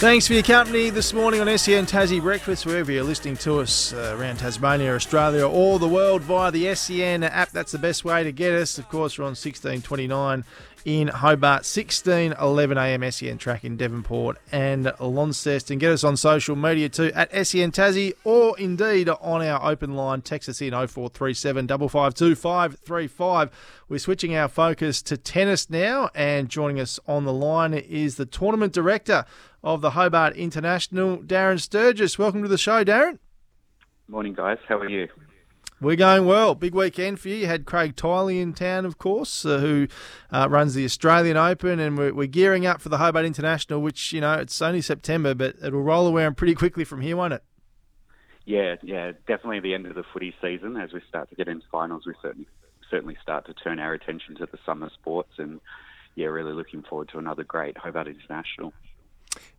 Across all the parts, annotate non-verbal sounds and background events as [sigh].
Thanks for your company this morning on SEN Tassie Breakfast, wherever you're listening to us uh, around Tasmania, Australia, or the world via the SEN app. That's the best way to get us. Of course, we're on 1629 in Hobart, 16 11 a.m. SEN track in Devonport and Launceston. Get us on social media too at SEN Tassie or indeed on our open line. Text us in 0437 552 535. We're switching our focus to tennis now, and joining us on the line is the tournament director of the Hobart International, Darren Sturgess. Welcome to the show, Darren. Morning, guys. How are you? We're going well. Big weekend for you. You had Craig Tiley in town, of course, uh, who uh, runs the Australian Open, and we're, we're, gearing up for the Hobart International, which, you know, it's only September, but it'll roll around pretty quickly from here, won't it? Yeah, yeah, definitely the end of the footy season. As we start to get into finals, we certainly certainly start to turn our attention to the summer sports, and yeah, really looking forward to another great Hobart International.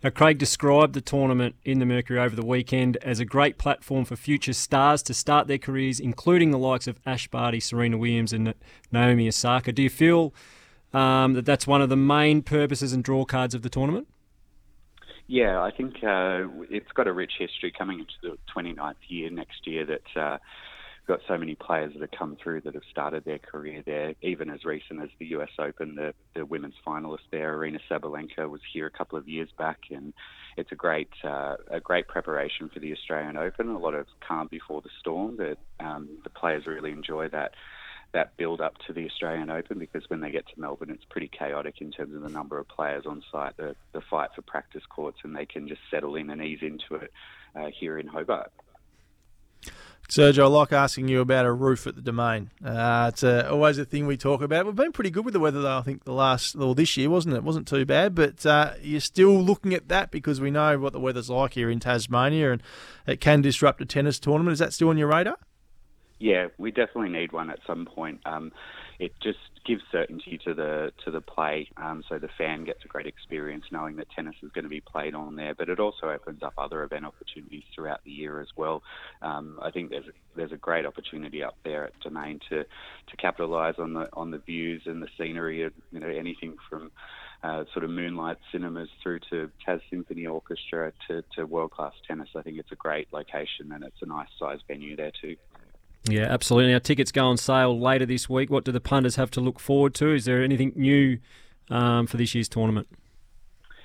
Now, Craig described the tournament in the Mercury over the weekend as a great platform for future stars to start their careers, including the likes of Ash Barty, Serena Williams, and Naomi Osaka. Do you feel um, that that's one of the main purposes and draw cards of the tournament? Yeah, I think uh, it's got a rich history coming into the 29th year next year that. Uh, got so many players that have come through that have started their career there, even as recent as the US Open. The, the women's finalist there, Aryna Sabalenka, was here a couple of years back, and it's a great uh, a great preparation for the Australian Open. A lot of calm before the storm. That um, the players really enjoy that that build up to the Australian Open because when they get to Melbourne, it's pretty chaotic in terms of the number of players on site, the, the fight for practice courts, and they can just settle in and ease into it uh, here in Hobart. Sergio, I like asking you about a roof at the domain. Uh, it's uh, always a thing we talk about. We've been pretty good with the weather, though. I think the last, well, this year wasn't it? it wasn't too bad, but uh, you're still looking at that because we know what the weather's like here in Tasmania, and it can disrupt a tennis tournament. Is that still on your radar? Yeah, we definitely need one at some point. Um, it just gives certainty to the to the play, um, so the fan gets a great experience knowing that tennis is going to be played on there. But it also opens up other event opportunities throughout the year as well. Um, I think there's there's a great opportunity up there at Domain to to capitalise on the on the views and the scenery of you know anything from uh, sort of moonlight cinemas through to Tas Symphony Orchestra to, to world class tennis. I think it's a great location and it's a nice sized venue there too. Yeah, absolutely. Our tickets go on sale later this week. What do the punters have to look forward to? Is there anything new um, for this year's tournament?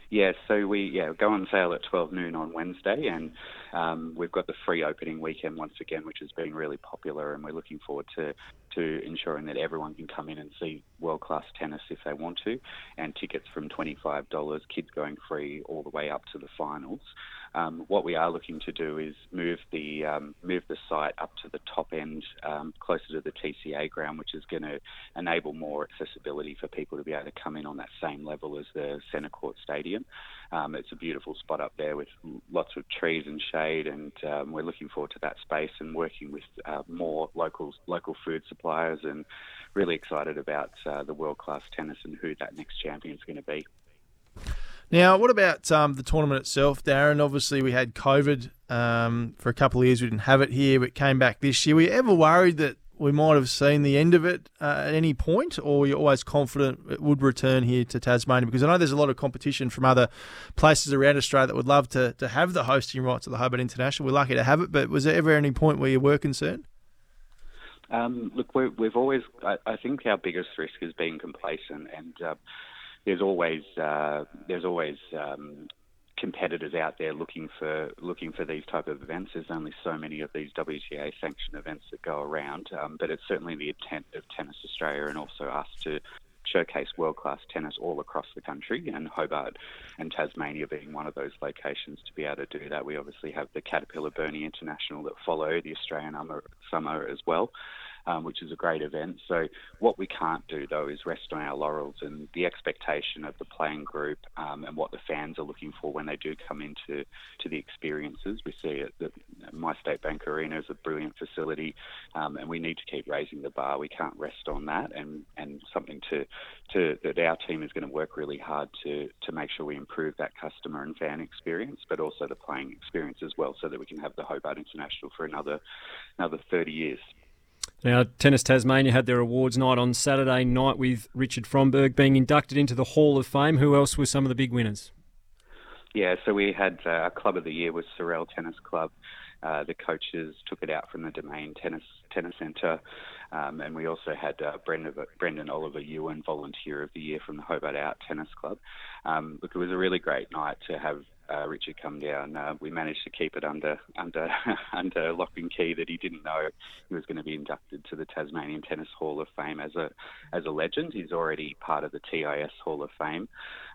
Yeah, so we yeah go on sale at 12 noon on Wednesday, and um, we've got the free opening weekend once again, which has been really popular, and we're looking forward to to ensuring that everyone can come in and see world class tennis if they want to, and tickets from $25, kids going free all the way up to the finals. Um, what we are looking to do is move the um, move the site up to the top end, um, closer to the TCA ground, which is going to enable more accessibility for people to be able to come in on that same level as the centre court stadium. Um, it's a beautiful spot up there with lots of trees and shade, and um, we're looking forward to that space and working with uh, more local local food suppliers, and really excited about uh, the world class tennis and who that next champion is going to be. Now, what about um, the tournament itself, Darren? Obviously, we had COVID um, for a couple of years. We didn't have it here, but came back this year. Were you ever worried that we might have seen the end of it uh, at any point, or you always confident it would return here to Tasmania? Because I know there's a lot of competition from other places around Australia that would love to, to have the hosting rights of the Hobart International. We're lucky to have it, but was there ever any point where you were concerned? Um, look, we have always, I, I, think our biggest risk is being complacent and. Uh, there's always uh, there's always um, competitors out there looking for looking for these type of events. There's only so many of these WTA sanctioned events that go around, um, but it's certainly the intent of Tennis Australia and also us to showcase world class tennis all across the country, and Hobart and Tasmania being one of those locations to be able to do that. We obviously have the Caterpillar Burnie International that follow the Australian summer as well um, which is a great event. So what we can't do though is rest on our laurels and the expectation of the playing group um, and what the fans are looking for when they do come into to the experiences. We see it that MyState Bank Arena is a brilliant facility, um, and we need to keep raising the bar. We can't rest on that, and and something to to that our team is going to work really hard to to make sure we improve that customer and fan experience, but also the playing experience as well, so that we can have the Hobart International for another another 30 years. Now, Tennis Tasmania had their awards night on Saturday night with Richard Fromberg being inducted into the Hall of Fame. Who else were some of the big winners? Yeah, so we had uh, club of the year was Sorell Tennis Club. Uh, the coaches took it out from the Domain Tennis Tennis Centre, um, and we also had uh, Brendan, Brendan Oliver Ewan Volunteer of the Year from the Hobart Out Tennis Club. Um, look, it was a really great night to have uh, Richard come down. Uh, we managed to keep it under under [laughs] under lock and key that he didn't know he was going to be inducted to the Tasmanian Tennis Hall of Fame as a as a legend. He's already part of the TIS Hall of Fame,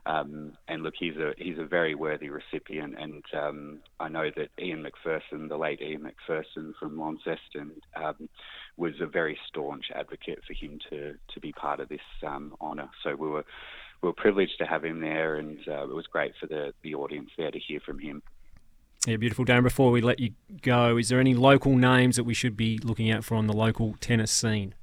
um, and look, he's a he's a very worthy recipient. And um, I know that Ian McPherson, the late Ian McPherson from Launceston, um, was a very staunch advocate for him to to be part of this um, honour. So we were we were privileged to have him there, and uh, it was great for the, the audience there to hear from him. Yeah, beautiful, Darren. Before we let you go, is there any local names that we should be looking out for on the local tennis scene?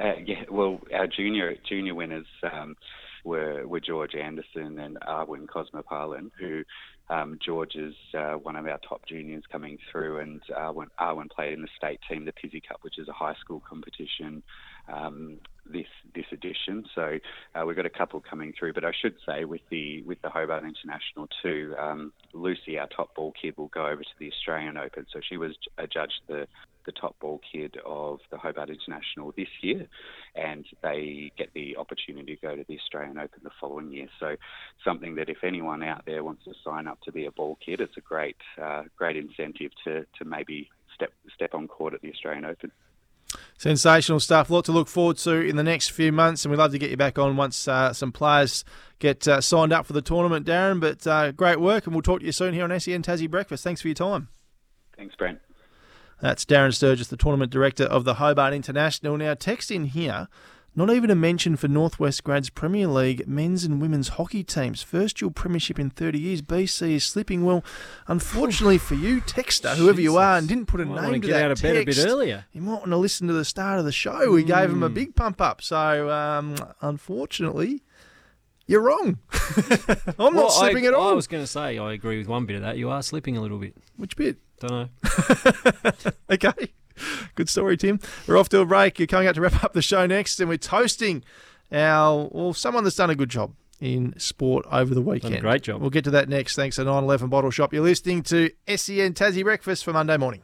Uh, yeah, well, our junior junior winners um, were were George Anderson and Arwin Cosmopolitan, who um, George is uh, one of our top juniors coming through, and Arwin, Arwin played in the state team, the Pizzey Cup, which is a high school competition um, this this edition. So uh, we've got a couple coming through. But I should say with the with the Hobart International too, um, Lucy, our top ball kid, will go over to the Australian Open. So she was adjudged the the top ball kid of the Hobart International this year, and they get the opportunity to go to the Australian Open the following year. So something that if anyone out there wants to sign up to be a ball kid, it's a great uh, great incentive to to maybe step step on court at the Australian Open. Sensational stuff. A lot to look forward to in the next few months, and we'd love to get you back on once uh, some players get uh, signed up for the tournament, Darren. But uh, great work, and we'll talk to you soon here on SEN Tassie Breakfast. Thanks for your time. Thanks, Brent. That's Darren Sturgess, the tournament director of the Hobart International. Now, text in here not even a mention for Northwest Grads Premier League men's and women's hockey teams. First dual premiership in 30 years. BC is slipping. Well, unfortunately for you, Texter, whoever Jesus. you are, and didn't put a might name to get that out of text, bed a bit earlier. You might want to listen to the start of the show. We mm. gave him a hmm. big pump up. So, um, unfortunately, you're wrong. [laughs] I'm well, not slipping I, at all. I was going to say I agree with one bit of that. You are slipping a little bit. Which bit? Don't know. [laughs] okay. Good story, Tim. We're off to a break. You're coming out to wrap up the show next, and we're toasting our well, someone that's done a good job in sport over the weekend. Great job. We'll get to that next. Thanks to 911 Bottle Shop. You're listening to SEN Tassie Breakfast for Monday morning.